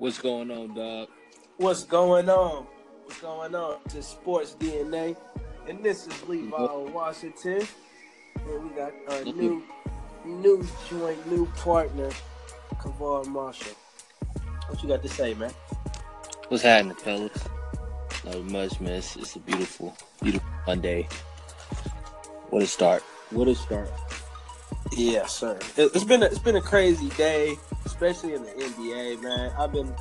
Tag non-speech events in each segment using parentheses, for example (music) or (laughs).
What's going on, dog? What's going on? What's going on? This Sports DNA, and this is Levi Washington, and we got our mm-hmm. new, new joint, new partner, Kavar Marshall. What you got to say, man? What's happening, fellas? Not much, man. It's, it's a beautiful, beautiful Monday. What a start! What a start! Yeah, sir. It, it's been a, it's been a crazy day, especially in the NBA, man. I've been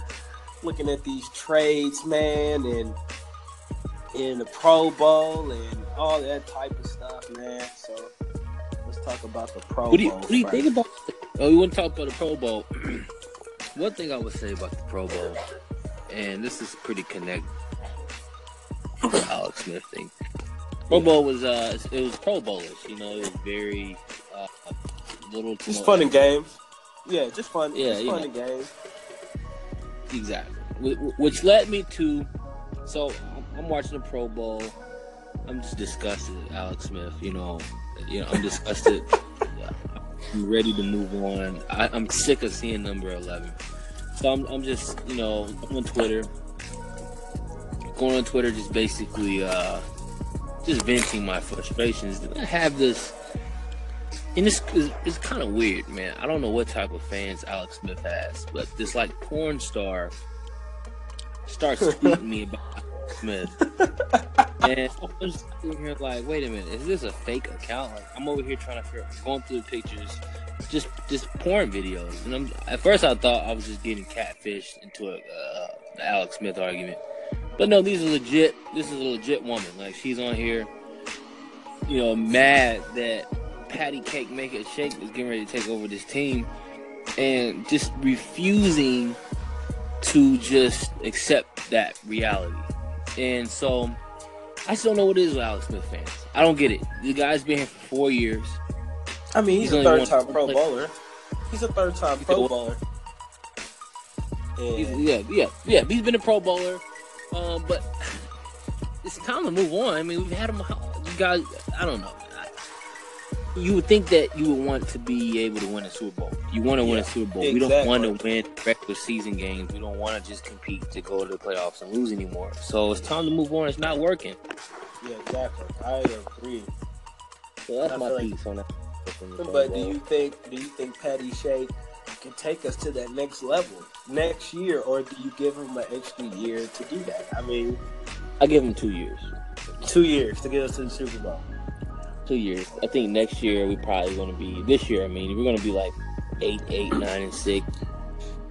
looking at these trades, man, and in the Pro Bowl and all that type of stuff, man. So let's talk about the Pro What do you, Bowl. what do you think about? Oh, you want to talk about the Pro Bowl? (clears throat) One thing I would say about the Pro Bowl, and this is pretty connected. (coughs) Alex Smith thing. Pro Bowl was uh, it was Pro Bowlers. You know, it was very uh, little. It's fun and games. Yeah, just fun. Yeah, just fun know. and games. Exactly. Wh- wh- Which led me to, so I'm- watching the Pro Bowl. I'm just disgusted, Alex Smith. You know, you know, I'm disgusted. (laughs) I'm ready to move on. I, I'm sick of seeing number 11. So I'm, I'm just, you know, on Twitter, going on Twitter, just basically, uh, just venting my frustrations. I have this, and this is it's kind of weird, man. I don't know what type of fans Alex Smith has, but this like porn star starts (laughs) tweeting me about Alex Smith, and I'm just sitting here like, wait a minute, is this a fake account? Like, I'm over here trying to figure, going through the pictures, just just porn videos, and I'm at first I thought I was just getting catfished into a uh, Alex Smith argument, but no, these are legit. This is a legit woman. Like she's on here, you know, mad that Patty Cake Make It Shake is getting ready to take over this team, and just refusing to just accept that reality. And so, I still don't know what it is with Alex Smith fans. I don't get it. The guy's been here for four years. I mean, he's, He's a third time Pro Bowler. He's a third time He's Pro Bowler. And yeah, yeah, yeah. He's been a Pro Bowler, um, but (sighs) it's time to move on. I mean, we've had him. You guys, I don't know. I- You would think that you would want to be able to win a Super Bowl. You want to win a Super Bowl. We don't want to win regular season games. We don't want to just compete to go to the playoffs and lose anymore. So it's time to move on. It's not working. yeah, exactly. I agree. So that's I my feel like- piece on that. But do you think do you think Patty Shake can take us to that next level next year, or do you give him an extra year to do that? I mean, I give him two years. two years to get us to the Super Bowl. Two years. I think next year we probably going to be this year. I mean, we're going to be like eight, eight, nine, and six.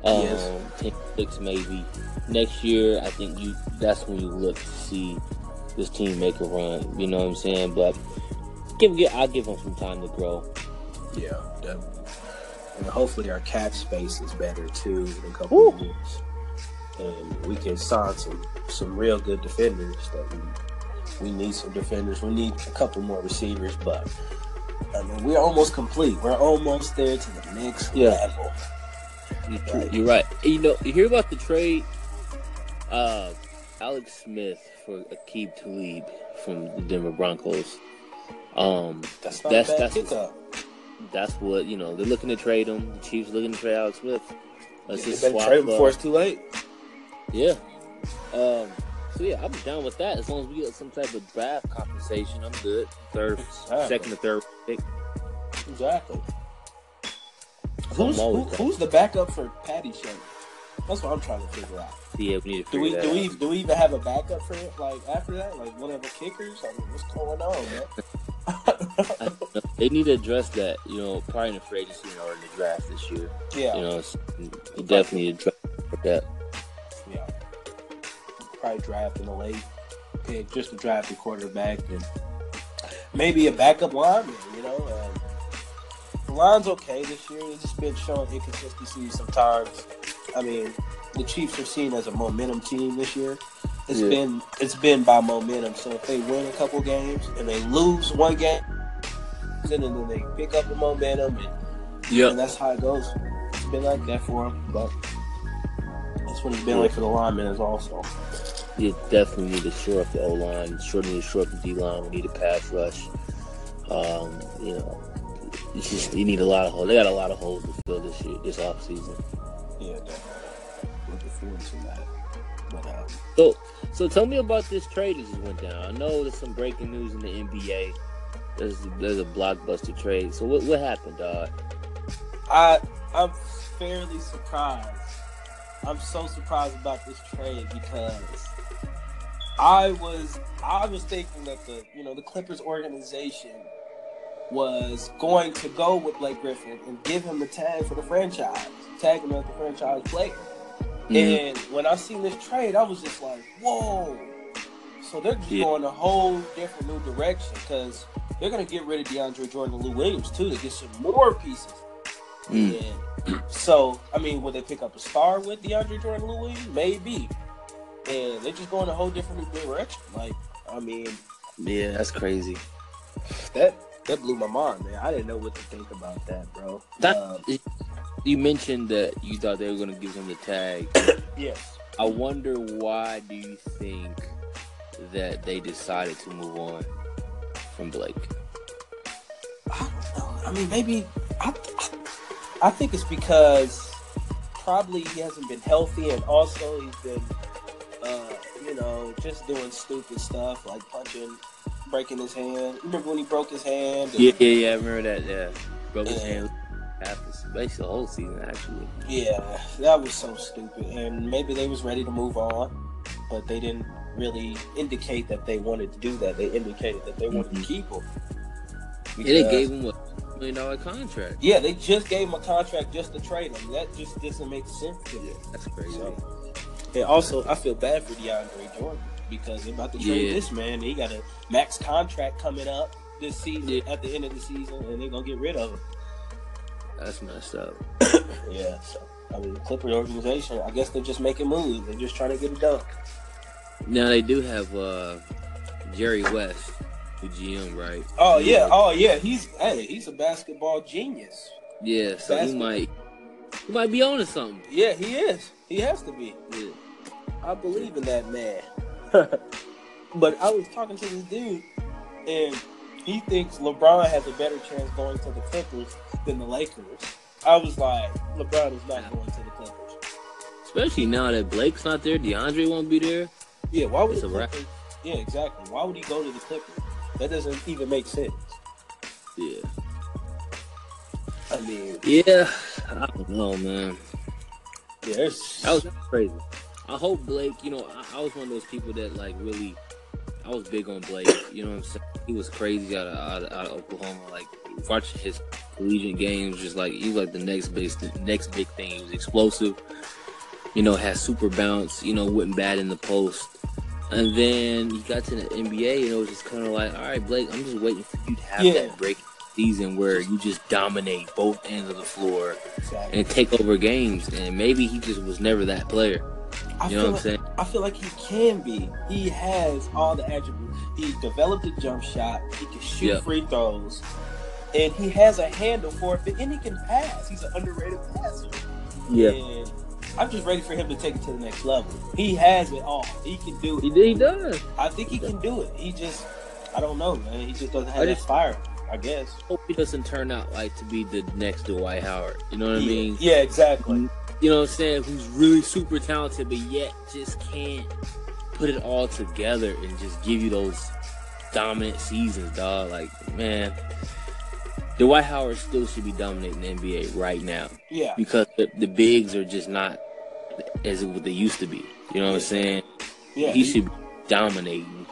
Um, Yes. 10, six maybe. Next year, I think you. That's when you look to see this team make a run. You know what I'm saying? But give, give I'll give them some time to grow. Yeah, definitely. And hopefully our cap space is better too in a couple Woo. of years, and we can sign some some real good defenders. That we we need some defenders. We need a couple more receivers, but I mean we're almost complete. We're almost there to the next Yeah. level. You're, Right. You're right. You know, you hear about the trade? Uh, Alex Smith for Aqib Talib from the Denver Broncos. Um, That's That's- that's- pickup. that's what you know. They're looking to trade him. The Chiefs looking to trade Alex Smith. Let's You just swap. trade him before it's too late. yeah. Um. So yeah, I'm down with that. As long as we get some type of draft compensation, I'm good. Third, Exactly. second, or third pick. Exactly. So Who's who, who's the backup for Patty Shake? That's what I'm trying to figure out. Yeah, we need to Do we do we do we even have a backup for it? Like after that, like one of the kickers? I mean, what's going on, man? (laughs) They need to address that. You know, probably in the free agency or in the draft this year. yeah, You know, definitely need to address that. Probably draft in the late pick just to draft a quarterback and maybe a backup lineman. You know, um, the line's okay this year. It's just been showing inconsistency sometimes. I mean, the Chiefs are seen as a momentum team this year. It's Yeah. been it's been by momentum. So if they win a couple games and they lose one game, and then they pick up the momentum, and, Yeah. and that's how it goes. It's been like that for them, but that's what it's been like for the linemen as also. You definitely need to shore up the O line. Sure need to shore up the D line. We need a pass rush. Um, you know, it's just you need a lot of holes. They got a lot of holes to fill this year, this off season. Yeah, definitely. looking forward to that. But um, So, so tell me about this trade that just went down. I know there's some breaking news in the NBA. There's there's a blockbuster trade. So what what happened, dog? I I'm fairly surprised. I'm so surprised about this trade because I was I was thinking that the you know the Clippers organization was going to go with Blake Griffin and give him the tag for the franchise, tag him as the franchise player. Mm-hmm. And when I seen this trade, I was just like, whoa. So they're Yeah. going a whole different new direction because they're going to get rid of DeAndre Jordan and Lou Williams too to get some more pieces. Mm. And so, I mean, will they pick up a star with DeAndre Jordan and Lou Williams? Maybe. And they're just going a whole different direction. Like, I mean, Yeah, that's crazy. that that blew my mind, man. I didn't know what to think about that, bro. That Um, you mentioned that you thought they were going to give him the tag. (coughs) yes. I wonder why do you think that they decided to move on from Blake? I don't know. I mean, maybe I, I think it's because probably he hasn't been healthy, and also he's been, uh, you know, just doing stupid stuff like punching, breaking his hand. Remember when he broke his hand? and- Yeah, yeah, yeah. I remember that. Yeah, broke his hand After the basically the whole season actually. Yeah, that was so stupid. And maybe they was ready to move on, but they didn't really indicate that they wanted to do that. They indicated that they wanted Mhm. to keep him. Yeah, they gave him what million dollar contract. Yeah, they just gave him a contract just to trade him. That just doesn't make sense to me. That's crazy. So, and also, I feel bad for DeAndre Jordan because they're about to trade Yeah. this man. He got a max contract coming up this season Yeah. at the end of the season, and they're gonna get rid of him. That's messed up. (coughs) Yeah, so I mean, the Clipper organization, I guess they're just making moves. They're just trying to get it done. Now they do have uh Jerry West, the GM, right? Oh yeah, oh yeah. He's hey, he's a basketball genius. Yeah, so he might he might be on to something. Yeah, he is. He has to be. Yeah. I believe in that man. (laughs) but I was talking to this dude, and he thinks LeBron has a better chance going to the Clippers than the Lakers. I was like, LeBron is not going to the Clippers. Especially now that Blake's not there, DeAndre won't be there. Yeah, why would It's the. Clippers? Yeah, exactly. Why would he go to the Clippers? That doesn't even make sense. Yeah. I mean, Yeah. I don't know, man. yeah, That was crazy. I hope Blake, you know, I, I was one of those people that like really I was big on Blake, you know what I'm saying? He was crazy out of out of, out of Oklahoma. Like watching his collegiate games, just like he was like the next big the next big thing. He was explosive, you know, had super bounce, you know, wasn't bad in the post. And then he got to the NBA and it was just kinda like, All right, Blake, I'm just waiting for you to have Yeah. that break season where you just dominate both ends of the floor exactly. and take over games. And maybe he just was never that player. I You know feel what I'm like, saying? I feel like he can be. He has all the attributes. He developed a jump shot. He can shoot Yeah. free throws, and he has a handle for it. And he can pass. He's an underrated passer. And I'm just ready for him to take it to the next level. He has it all. He can do it. did. He does. I think he can do it. He just, I don't know, man. He just doesn't have I that just- fire. I guess. Hope he doesn't turn out like to be the next Dwight Howard. You know what I mean? Yeah, exactly. Mm-hmm. You know what I'm saying? Who's really super talented, but yet just can't put it all together and just give you those dominant seasons, dog. Like, man, Dwight Howard still should be dominating the NBA right now Yeah. because the, the bigs are just not as what they used to be. You know what I'm saying? Yeah. he should be dominating.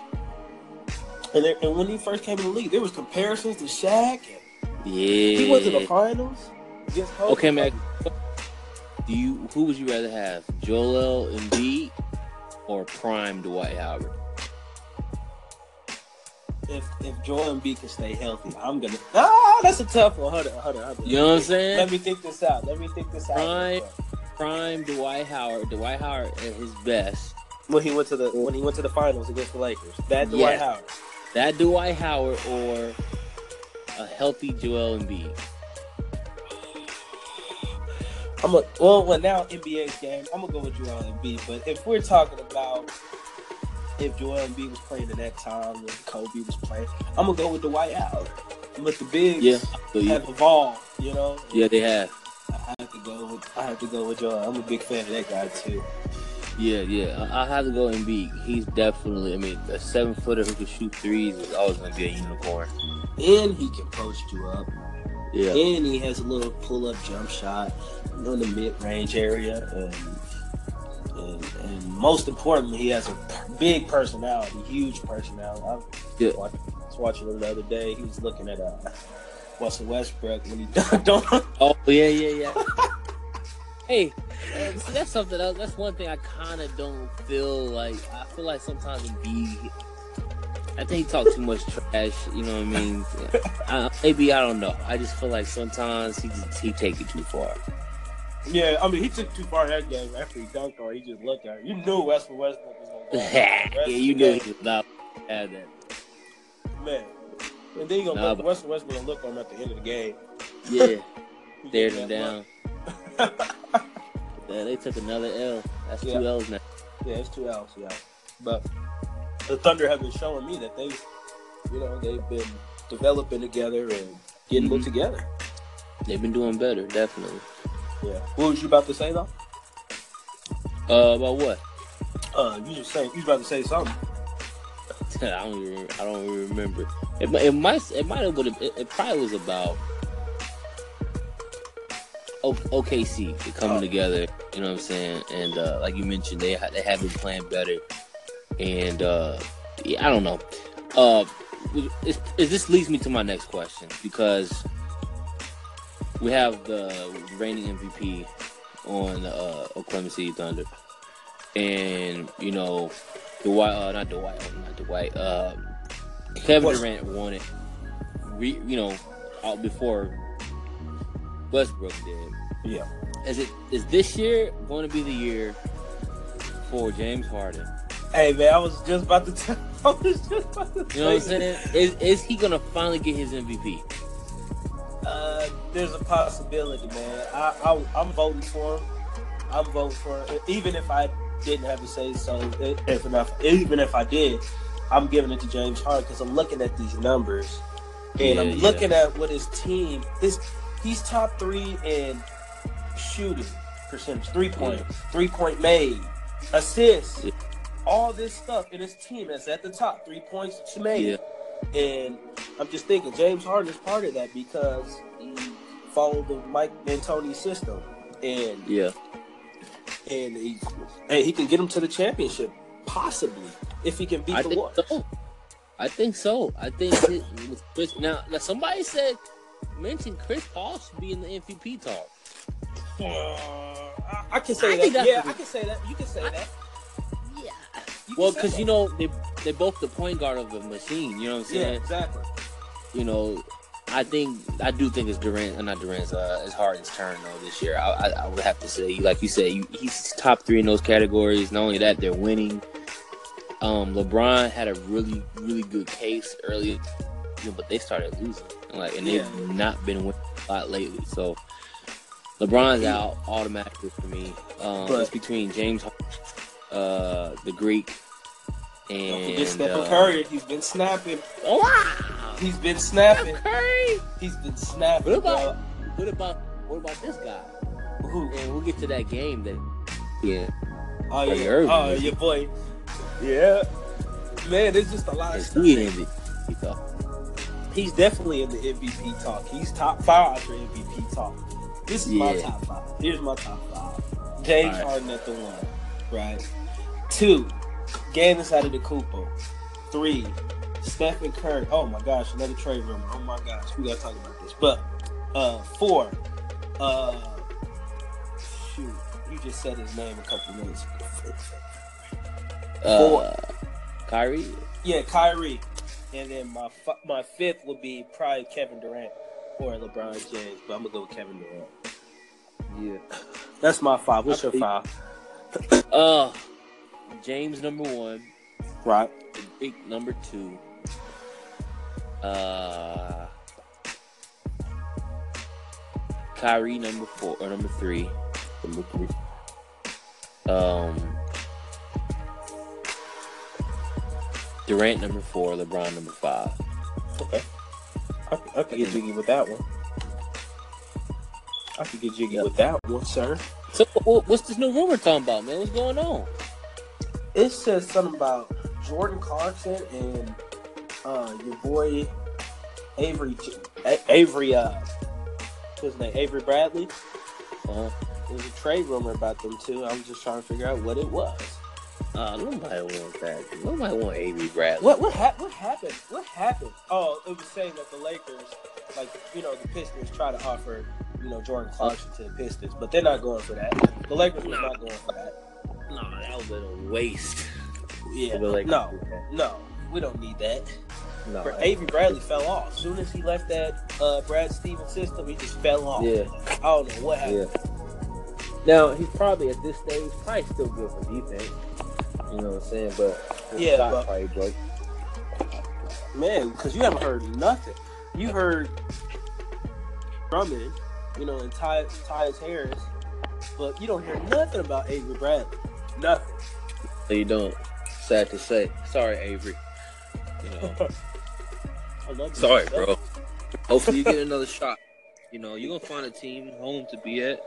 and, there, and when he first came in the league, there was comparisons to Shaq. Yeah. he went to the finals. Kobe. Okay, Mac. Do you who would you rather have, Joel Embiid or prime Dwight Howard? if if Joel Embiid can stay healthy, I'm gonna. Ah, that's a tough one. Hold on, hold on. Hold on. You know what I'm saying? Let me think this out. Let me think this out. Right. Prime Dwight Howard. Dwight Howard at his best. When he went to the when he went to the finals against the Lakers, that Dwight Yeah. Howard. That Dwight Howard or a healthy Joel Embiid. I'm a well, well now NBA's game. I'm gonna go with Joel Embiid. But if we're talking about if Joel Embiid was playing in that time when Kobe was playing, I'm gonna go with Dwight Howard. But the bigs Yeah. So you, have evolved, you know. yeah, they have. I have to go with I have to go with Joel. I'm a big fan of that guy too. Yeah, yeah. I, have to go Embiid. He's definitely. I mean, a seven footer who can shoot threes is always going to be a unicorn. And he can post you up. Yeah. And he has a little pull up jump shot in the mid range area. And, and, and most importantly, he has a big personality, huge personality. I Yeah. was watching him the other day. He was looking at uh, Russell Westbrook when he (laughs) dunked on. Oh yeah, yeah, yeah. (laughs) hey, uh, see, that's something else. That's one thing I kind of don't feel like. I feel like sometimes Embiid. I think he talks too much trash. You know what I mean? (laughs) uh, maybe I don't know. I just feel like sometimes he just, he take it too far. Yeah, I mean, he took too far that game after he dunked it, He just looked at it. You knew Russell Westbrook was going (laughs) to yeah, you knew he was not had that. Man. And then you gonna Nah, look, but- Russell Westbrook gonna look on him at the end of the game. Yeah, (laughs) stared him down. Yeah, they took another L. That's Yeah. two L's now. Yeah, it's two L's, yeah. But the Thunder have been showing me that they, you know, they've been developing together and getting Mhm. it together. They've been doing better, definitely. Yeah. What was you about to say though? Uh, about what? Uh, you just saying you was about to say something. (laughs) I don't even. I don't even remember. It, it might. It might have. It, it probably was about O- OKC coming Oh. together. You know what I'm saying? And uh, like you mentioned, they ha- they have been playing better. And uh, yeah, I don't know. Uh, it's, it, this leads me to my next question because we have the reigning MVP on the uh, Oklahoma City Thunder, and you know Dwight, uh, not Dwight, oh, not Dwight. Um, Kevin Durant won it. Re, you know, out before Westbrook did. Yeah. Is it is this year going to be the year for James Harden? Hey man, I was just about to tell. (laughs) I was just about to You know what I'm saying? Is is he going to finally get his MVP? Uh, there's a possibility, man. I, I I'm voting for him. I'm voting for him. Even if I didn't have to say so, if enough, even if I did, I'm giving it to James Harden because I'm looking at these numbers and Yeah, I'm yeah. looking at what his team is. He's top three in shooting percentage, three points, three point made, assists, Yeah. All this stuff, and his team is at the top, three points made. Yeah. And I'm just thinking James Harden is part of that because he followed the Mike D'Antoni system, and Yeah. and he and he can get him to the championship possibly if he can beat I the Warriors. so. I think so. I think it, Chris, now, now somebody said mentioned Chris Paul should be in the MVP talk. Uh, I, I can say think that. Yeah, I can say that. You can say I- that. Yeah. Well, because you know they they both the point guard of the machine. You know what I'm saying? Yeah, exactly. You know, I think I do think it's Durant, uh, not Durant's, uh, it's Harden's turn though this year. I, I, I would have to say, like you said, you, he's top three in those categories. Not only that, they're winning. Um, LeBron had a really really good case earlier, you know, but they started losing, like, and they've not been winning a lot lately. So LeBron's out automatically for me. Um, But- it's between James, uh, the Greek, Don't and forget Stephen uh, Curry. He's been snapping. Oh, wow! He's been snapping. Curry. He's been snapping. What about bro. what about what about this guy? Who? And we'll get to that game then. yeah. Oh yeah. Irving. Oh your boy. Yeah. Man, there's just a lot of stuff. he in the he. He's definitely in the MVP talk. He's top five for MVP talk. This is my top five. Here's my top five. James All right. Harden at the one. Right. Two. Giannis Antetokounmpo. Three. Stephen Curry. Oh my gosh, another trade rumor. Oh my gosh, we gotta talk about this. But uh four. Uh shoot. You just said his name a couple minutes ago. Uh, Kyrie. Yeah, Kyrie. And then my my fifth would be probably Kevin Durant or LeBron James, but I'm gonna go with Kevin Durant. Yeah. That's my five. What's your five? Uh James number one, Right. Greek number two. Uh Kyrie number four or number three. Number three. Um Durant number four, LeBron number five. Okay. I, I can get jiggy with that one. I could get jiggy with that one, sir. So what's this new rumor talking about, man? What's going on? It says something about Jordan Clarkson and uh, your boy Avery Avery. Uh, what's his name? Avery Bradley. Uh, There's a trade rumor about them too. I'm just trying to figure out what it was. uh, nobody wants that. Nobody want Avery Bradley. What what hap- what happened? What happened? Oh, it was saying that the Lakers, like you know, the Pistons try to offer you know Jordan Clarkson to the Pistons, but they're not going for that. The Lakers was No. not going for that. No, that would been a waste. Yeah, no, no, we don't need that. no. Avery Bradley fell off. As soon as he left that uh, Brad Stevens system, he just fell off. Yeah, I don't know what happened. yeah. Now he's probably at this stage probably still good for defense. You know what I'm saying? But Yeah, but- probably broke. Man, because you haven't heard nothing. You heard Drummond, you know, and Ty, Tyus Harris, but you don't hear nothing about Avery Bradley. Nothing. So you don't. Sad to say. Sorry, Avery. You know. (laughs) I love you. Sorry, bro. Hopefully you get another shot. You know, you're gonna find a team home to be at.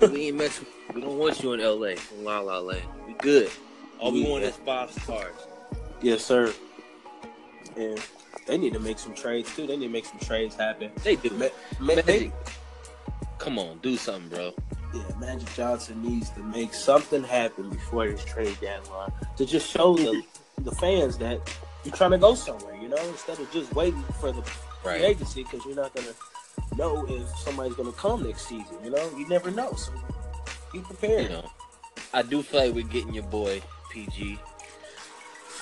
We ain't mess with we don't want you in LA, in La La Land. We good. All we want Yeah. is five stars. Yes, sir. And they need to make some trades too. They need to make some trades happen. They do. Ma- ma- Magic. they- Come on, do something, bro. yeah, Magic Johnson needs to make something happen before this trade deadline to just show the the fans that you're trying to go somewhere. You know, instead of just waiting for the Right. agency because you're not gonna know if somebody's gonna come next season. You know, you never know. So be prepared. You know. I do feel like we're getting your boy PG.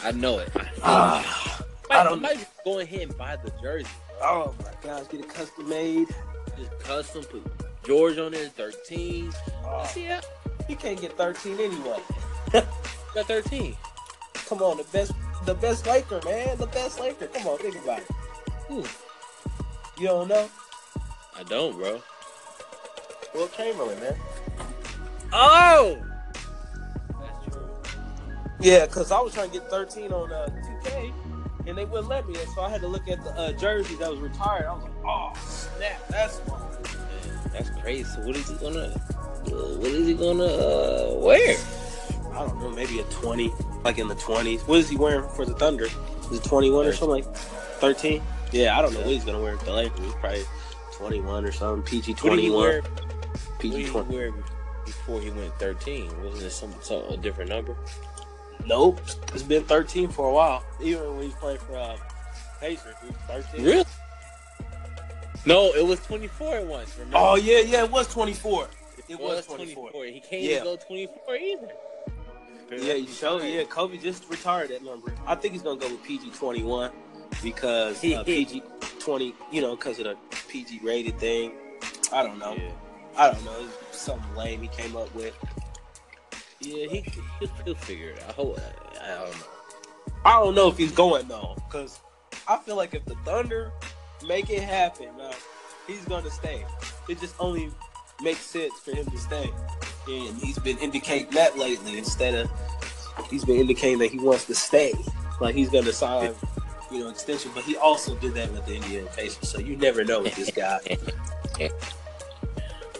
I know it. I, (sighs) feel Ah. I don't- might go ahead and buy the jersey. Bro. oh my gosh, get it custom made. Just custom put George on there, 13. Oh, See ya. you can't get 13 anyway. Got 13. Come on, the best, the best Laker, man, the best Laker. Come on, think about it. Ooh. You don't know? I don't, bro. Wilt Chamberlain, man. Oh! That's true. Yeah, because I was trying to get 13 on uh, 2K, and they wouldn't let me. So I had to look at the uh, jersey that was retired. I was like, oh, snap, that's one. That's crazy. So what is he gonna? What is he gonna uh, wear? I don't know, maybe a 20, like in the 20s. What is he wearing for the Thunder? Is it 21 or something like 13? Yeah, I don't know what he's to wear for the Lakers. Probably 21 or something. PG What did he 21. What did PG he 20. wear before he went 13? Wasn't it some, some a different number? Nope. It's been 13 for a while. Even when he's playing for uh, Pacers, he was 13. Really? No, it was 24 at once. Remember? Oh, yeah, yeah, it was 24. It, it was 24. He can't Yeah. even go 24 either. Yeah, you show. Yeah, Kobe just retired that number. I think he's gonna go with PG twenty one because uh, PG twenty. You know, because of the PG rated thing. I don't know. Yeah. I don't know. It's something lame he came up with. Yeah, he he'll, he'll figure it out. I, I don't know. I don't know if he's going though, because I feel like if the Thunder make it happen, man, he's gonna stay. It just only makes sense for him to stay, and he's been indicating that lately. Instead of he's been indicating that he wants to stay, like he's gonna sign, you know, extension. But he also did that with the Indiana Pacers, so you never know with this guy. (laughs)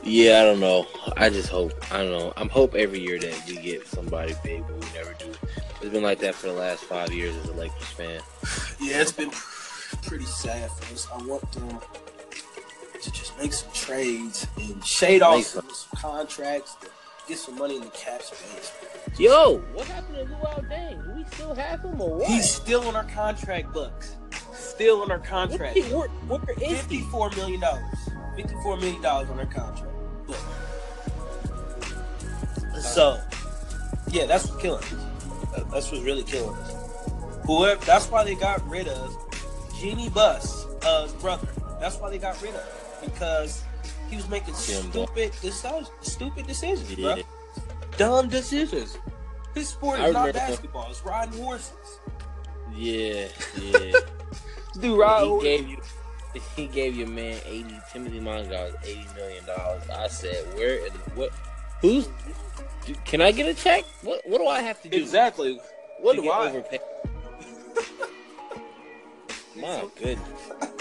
Yeah, I don't know. I just hope. I don't know. I'm hope every year that we get somebody big, but we never do. It's been like that for the last five years as a Lakers fan. Yeah, it's been pretty sad for us. I want them to just make some trades and shade off some, some contracts to get some money in the cap space. Yo, what happened to Luol Deng? Do we still have him or what? He's still on our contract books. Still on our contract. is he- where, where is he? Fifty-four million dollars. Fifty-four million dollars on our contract book. So, yeah, that's what's killing us. That's what's really killing us. Whoever. That's why they got rid of Jeannie Buss, uh, brother. That's why they got rid of him because he was making stupid, deci- stupid decisions, Yeah. bro. Dumb decisions. His sport is not basketball. It's riding horses. Yeah, (laughs) yeah. Dude, ride he gave you, he gave your man eighty. Timofey Mozgov eighty million dollars. I said, where? what? Who's? Can I get a check? What? What do I have to do? Exactly. What do I? overpaid? (laughs) My goodness. (laughs)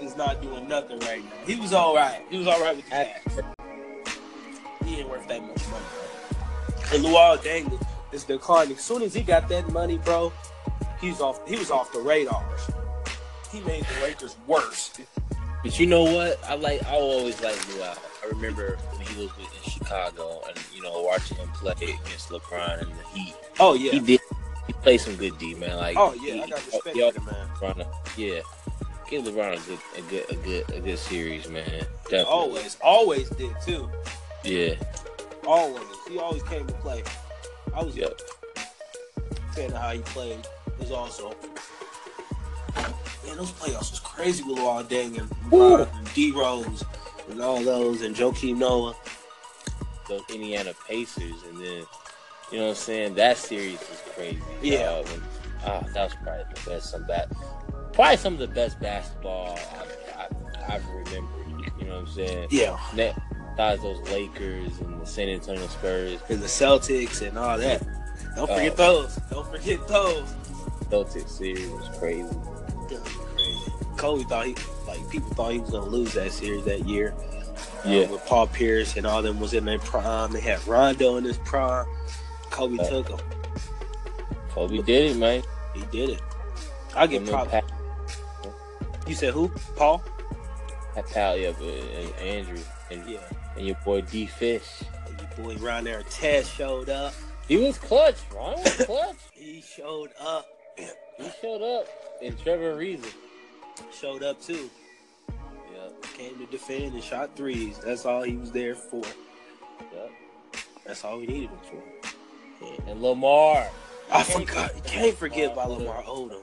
Is not doing nothing right now. He was all right. He was all right with the Cavs. He ain't worth that much money. Bro. And Luol Deng is declining. As soon as he got that money, bro, he's off. He was off the radars. He made the Lakers worse. But you know what? I like. I always like Luol. I remember when he was in Chicago, and you know, watching him play against LeBron and the Heat. Oh yeah, he did. He played some good D, man. Like, oh yeah, he, I got respect for the man. LeBron, yeah, give LeBron a good, a good, a good, a good series, man. Definitely. Always, always did too. Yeah, always. He always came to play. I was yep. fan of how he played. Was also man, those playoffs was crazy with Luol Deng and, and D Rose and all those and Joakim Noah. Those Indiana Pacers and then you know what I'm saying? That series was crazy. Yeah. Uh, that was probably the best some bad probably some of the best basketball I've, I've, I've remembered. You know what I'm saying? Yeah. That, besides those Lakers and the San Antonio Spurs and the Celtics and all that. Don't forget uh, those. Don't forget those. Celtics series was crazy. Yeah, crazy. Kobe thought he like people thought he was gonna lose that series that year. Yeah. Uh, with Paul Pierce and all them was in their prime. They had Rondo in his prime. Kobe uh, took him. Kobe did it, man. He did it. I get props. You said who? Paul? Pal, yeah, but and Andrew and yeah, and your boy D Fish. And your boy there, Ted showed up. He was clutch, Ron was clutch. he showed up. He showed up, and Trevor Ariza showed up too. Yeah, came to defend and shot threes. That's all he was there for. Yep. That's all we needed him for. And Lamar. I forgot. You can't forget about Lamar Odom.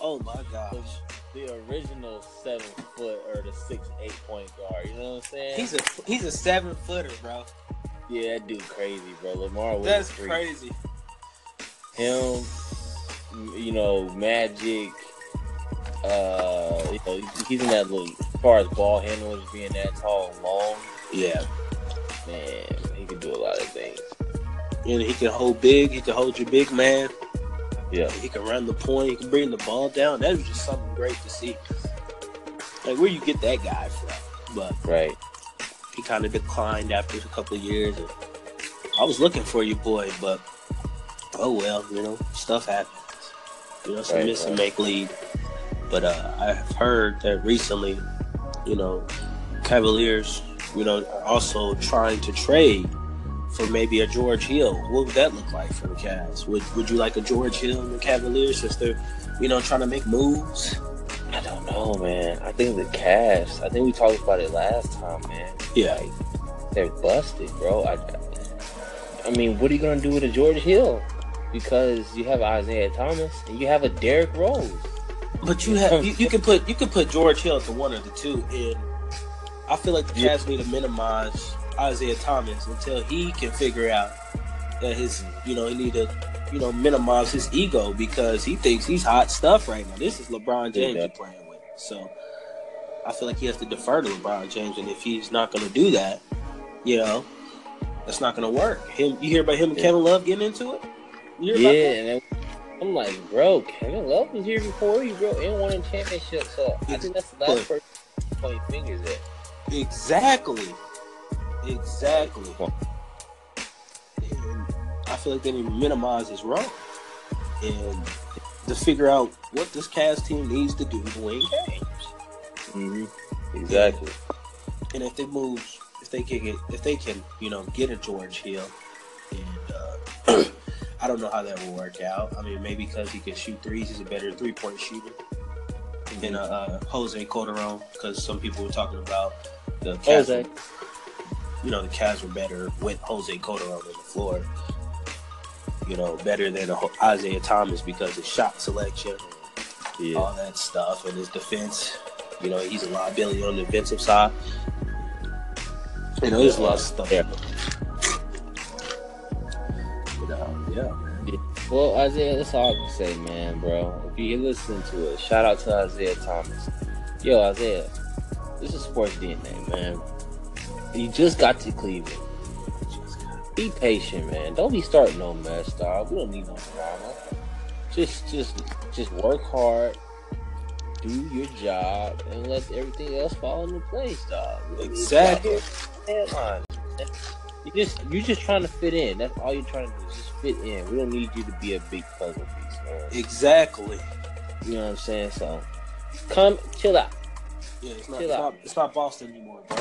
Oh my gosh. The original seven foot or the six eight point guard. You know what I'm saying? He's a he's a seven footer, bro. Yeah, that dude crazy, bro. Lamar was That's crazy. Him, you know, Magic. Uh, you know, he's in that little as far as ball handlers being that tall and long. Yeah, man, he can do a lot of things. And he can hold big. He can hold your big man. Yeah, he can run the point. He can bring the ball down. That was just something great to see. Like where you get that guy from, but right, he kind of declined after a couple of years. I was looking for you, boy, but oh well, you know, stuff happens. You know, some Right, miss and make lead. But uh, I've heard that recently, you know, Cavaliers, you know, are also trying to trade for maybe a George Hill. What would that look like for the Cavs? Would Would you like a George Hill in the Cavaliers since they're, you know, trying to make moves? I don't know, man. I think the Cavs. I think we talked about it last time, man. Yeah. Like, they're busted, bro. I, I mean, what are you gonna do with a George Hill? Because you have Isaiah Thomas and you have a Derrick Rose. But you have you, you can put you can put George Hill at the one or the two, and I feel like the Yeah. Cavs need to minimize Isaiah Thomas until he can figure out that his you know he need to you know minimize his ego because he thinks he's hot stuff right now. This is LeBron James Yeah. playing with, so I feel like he has to defer to LeBron James, and if he's not going to do that, you know, that's not going to work. Him, you hear about him and Yeah. Kevin Love getting into it? Yeah, and I'm like, bro, Kevin Love was here before you, bro, and won a championship. So I think that's the last person to point fingers at. Exactly. Exactly. And I feel like they need to minimize his role and to figure out what this cast team needs to do to win games. Mm-hmm. Exactly. And if they move, if they can get, if they can, you know, get a George Hill, and uh, (clears throat) I don't know how that will work out. I mean, maybe because he can shoot threes, he's a better three point shooter than uh, uh, Jose Calderon. Because some people were talking about the Cavs Jose. You know, the Cavs were better with Jose Calderon on the floor. You know, better than Isaiah Thomas because his shot selection, Yeah. all that stuff, and his defense. You know, he's a liability on the defensive side. You know, there's a lot of stuff. Yeah. But, um, yeah. Well, Isaiah, that's all I can say, man, bro. If you listen to it, shout out to Isaiah Thomas. Yo, Isaiah, this is sports DNA, man. You just got to Cleveland. Be patient, man. Don't be starting no mess, dog. We don't need no drama. Just, just, just work hard. do your job and let everything else fall into place, dog. Exactly. Headline. You just you're just trying to fit in. That's all you're trying to do. Is just fit in. We don't need you to be a big puzzle piece, man. Exactly. You know what I'm saying? So come chill out. Yeah, it's not, Chill it's out. not, it's not Boston anymore, bro.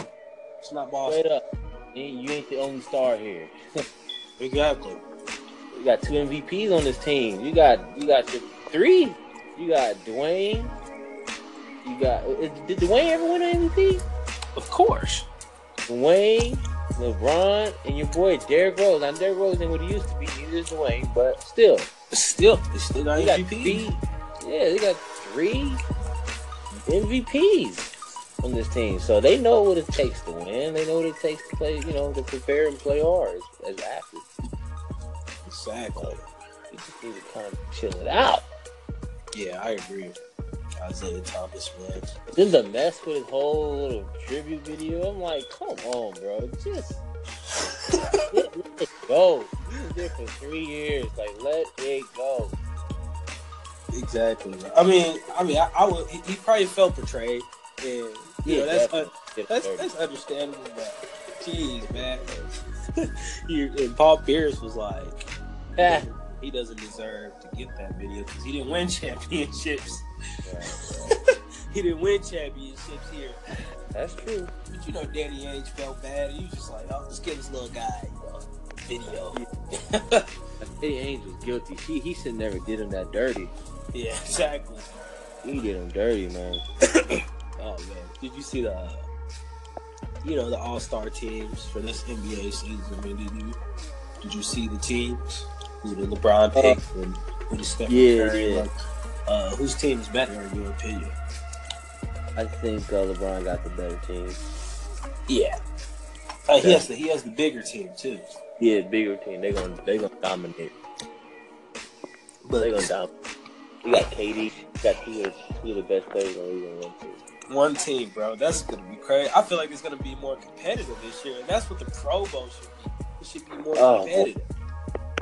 It's not Boston. Straight up. You ain't- the only star here. (laughs) Exactly. You got two MVPs on this team. You got you got your three. You got Dwayne. You got did Dwayne ever win an MVP? Of course. Dwayne, LeBron, and your boy Derrick Rose. Now Derrick Rose ain't what he used to be. Neither is Dwayne, but still, Still, it's still not they got MVP. three. Yeah, they got three MVPs on this team, so they know what it takes to win. They know what it takes to play. You know, to prepare and play hard as, as athletes. Exactly. You just need to kind of chill it out. Yeah, I agree. Isaiah Thomas, man. Then the mess with his whole little tribute video. I'm like, come on, bro. Just let, (laughs) let it go. He was there for three years. Like, let it go. Exactly. I mean, I mean, I, I would. He, he probably felt betrayed, and you Yeah, that's un, that's that's understandable. But jeez, man. (laughs) he, and Paul Pierce was like, Ah. he doesn't deserve to get that video because he didn't win (laughs) championships. (laughs) he didn't win championships here. That's true. But you know, Danny Ainge felt bad, and he was just like, "Oh, let's give this little guy video." Eddie Ainge was guilty. He he should never did him that dirty. yeah, exactly. He did him dirty, man. (coughs) Oh man, did you see the, uh, you know, the All Star teams for this NBA season? I mean, did you did you see the teams? Who the LeBron picked and who the Stephen Yeah, Curry? yeah. Like, uh, whose team is better in your opinion? I think uh, LeBron got the better team. Yeah, uh, he has the he has the bigger team too. Yeah, bigger team. They gonna they gonna dominate. But they're gonna dominate. You got KD. You got two of the, two of the best players on the league one team. bro, that's gonna be crazy. I feel like it's gonna be more competitive this year, and that's what the Pro Bowl should be. It should be more Oh, competitive.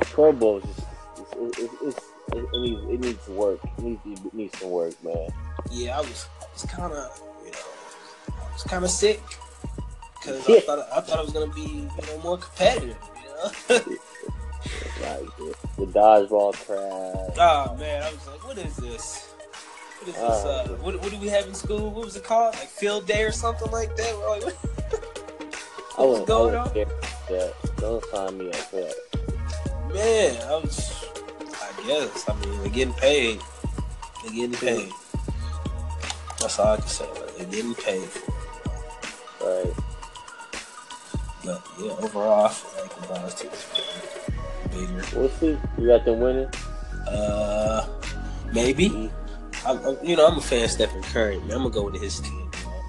Pro Bowl is just it's, it's, it's, it, it needs it needs to work. It needs it needs some work, man. yeah, I was, I was kind of, you know, I was kind of sick because Yeah. I thought I thought it was gonna be, you know, more competitive. You know? (laughs) Like the, the dodgeball crap. oh man, I was like, what is this? What is this? Uh, what, what do we have in school? What was it called? Like field day or something like that? Like, what, (laughs) I I going on? that. Don't sign me up for that. Man, I was, I guess. I mean, they're getting paid. They're getting paid. That's all I can say. Like, they're getting paid. Right. But yeah, overall, I feel like the LeBron's team is bigger. We'll see. You got them winning. Uh, maybe. I'm, I'm- you know, I'm a fan of Stephen Curry. Man. I'm gonna go with his team. Man.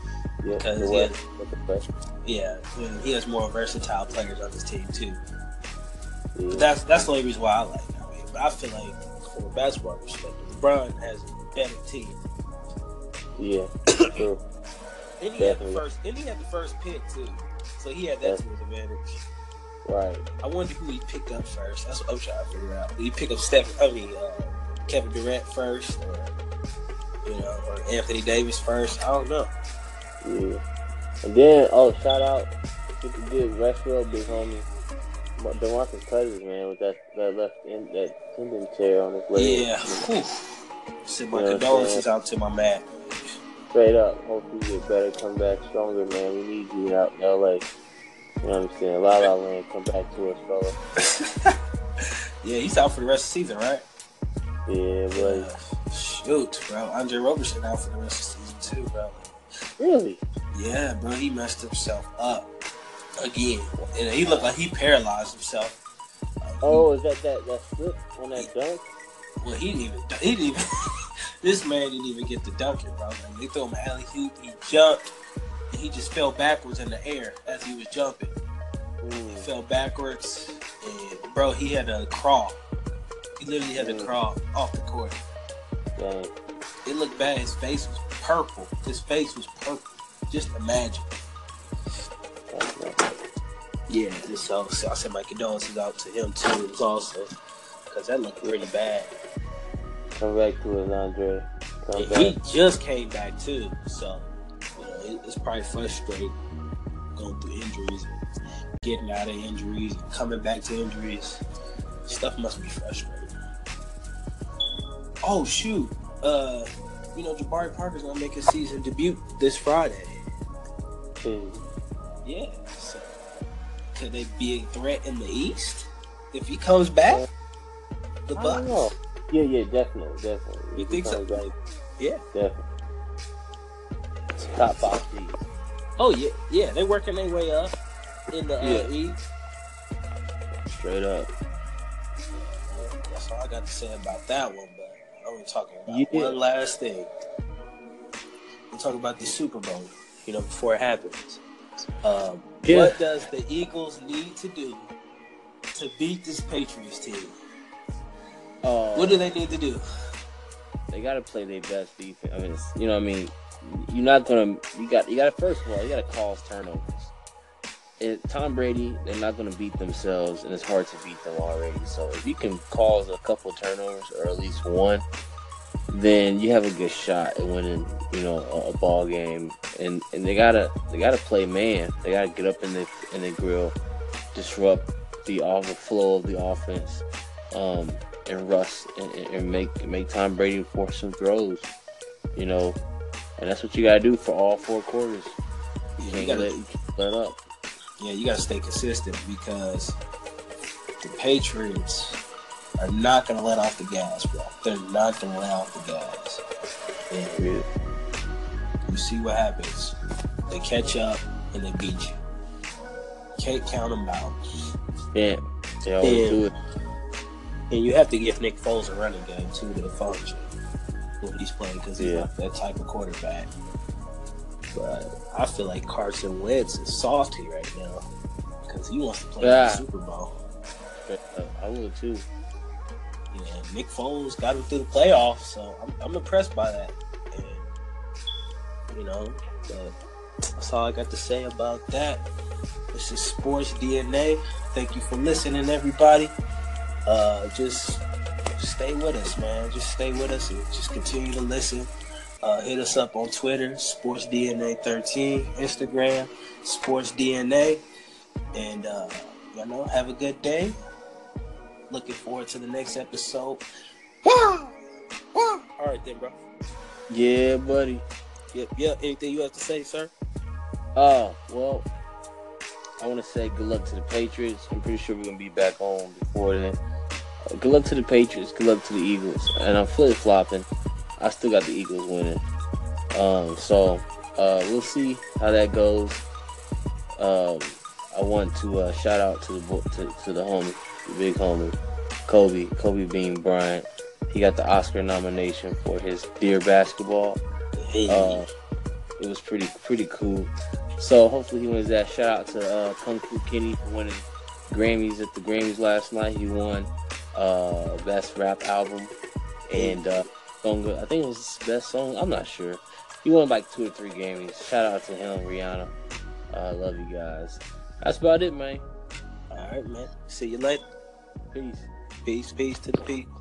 Yeah. Because, the yeah. West. With the pressure. Yeah, he has more versatile players on his team too. Yeah. But that's that's the only reason why I like him. I mean, but I feel like from a basketball perspective, LeBron has a better team. yeah. (coughs) True. And he had the first, and he had the first pick too, so he had that to his advantage. Right. I wonder who he picked up first. That's what I'm trying to figure out. Did he pick up Stephen? I mean, uh, Kevin Durant first, or you know, or Anthony Davis first? I don't know. Yeah. And then, oh, shout out to the good Westbrook, big homie. Mar- DeMarcus Cousins, man, with that, that left in that tendon tear on his leg. Yeah. Whew. Send my Yeah, condolences out to my man. Straight up. Hopefully you get better, come back stronger, man. We need you out in LA. You know what I'm saying? La La Land, come back to us, fella. (laughs) yeah, he's out for the rest of the season, right? Yeah, buddy. Shoot, bro. Andre Roberson out for the rest of the season too, bro. Really? Yeah, bro. He messed himself up again, and he looked like he paralyzed himself. Oh, is that that, that slip on that dunk? Well, he didn't even. He didn't even. (laughs) this man didn't even get the dunk it, bro. Like, they threw him alley oop. He jumped, and he just fell backwards in the air as he was jumping. He Mm. fell backwards, and bro, he had to crawl. He literally had to Mm. crawl off the court. Dang. It looked bad. His face was purple. His face was purple. Just imagine. Yeah. So, so I sent my condolences out to him too. It was also because that looked really bad. Come back to us, Andre. And he just came back too, so you know it's probably frustrating going through injuries, and getting out of injuries, and coming back to injuries. Stuff must be frustrating. Oh shoot! Uh, you know Jabari Parker's gonna make his season debut this Friday. Hmm. Yeah. So could they be a threat in the East if he comes back? The don't know. Bucks. Yeah, yeah, definitely, definitely. You If think so? back, Yeah. Definitely. Top five seeds. Oh yeah, yeah. They're working their way up in the uh, Yeah. East. Straight up. That's all I got to say about that one. But I'm about Yeah. one last thing. We talk about the Super Bowl. You know, before it happens. Um, Yeah. What does the Eagles need to do to beat this Patriots team? Uh, What do they need to do? they got to play their best defense. I mean, you know, what I mean, you're not gonna. You got. You got to first of all, you got to cause turnovers. It, Tom Brady, they're not going to beat themselves, and it's hard to beat them already. So if you can cause a couple turnovers or at least one, then you have a good shot at winning. You know, a, a ball game, and and they gotta they gotta play man. They gotta get up in the in the grill, disrupt the off the flow of the offense. Um, and rust and, and- make make Tom Brady force some throws, you know, and that's what you gotta do for all four quarters. You Yeah, you can't gotta, let, let up. Yeah, you got to stay consistent because the Patriots are not going to let off the gas, bro. They're not going to let off the gas. And Yeah. you see what happens. They catch up and they beat you. Can't count them out. Yeah, they always do it. And you have to give Nick Foles a running game too to function when he's playing because he's Yeah. not that type of quarterback. But I feel like Carson Wentz is salty right now because he wants to play in Yeah. the Super Bowl. I would too. Yeah, Nick Foles got him through the playoffs, so I'm, I'm impressed by that. And you know, that's all I got to say about that. This is Sports DNA. Thank you for listening, everybody. Uh, just stay with us, man. Just stay with us and just continue to listen. Uh, hit us up on Twitter, SportsDNA13, Instagram, SportsDNA. And uh, you know, have a good day. Looking forward to the next episode. All right, then, bro. Yeah, buddy. Yep, yep. Anything you have to say, sir? Oh well, I want to say good luck to the Patriots. I'm pretty sure we're gonna be back home before then. Uh, good luck to the Patriots. Good luck to the Eagles. And I'm flip flopping. I still got the Eagles winning. Um, so uh, we'll see how that goes. Um, I want to uh, shout out to the to, to the homie, the big homie, Kobe, Kobe Bean Bryant. He got the Oscar nomination for his Dear Basketball. Uh, it was pretty pretty cool. So hopefully he wins that. Shout out to uh, Kung Fu Kenny for winning Grammys at the Grammys last night. He won uh, best rap album and uh, song. I think it was his best song. I'm not sure. He won like two or three Grammys. Shout out to him, Rihanna. I love you guys. That's about it, man. All right, man. See you later. Peace. Peace, peace to the people.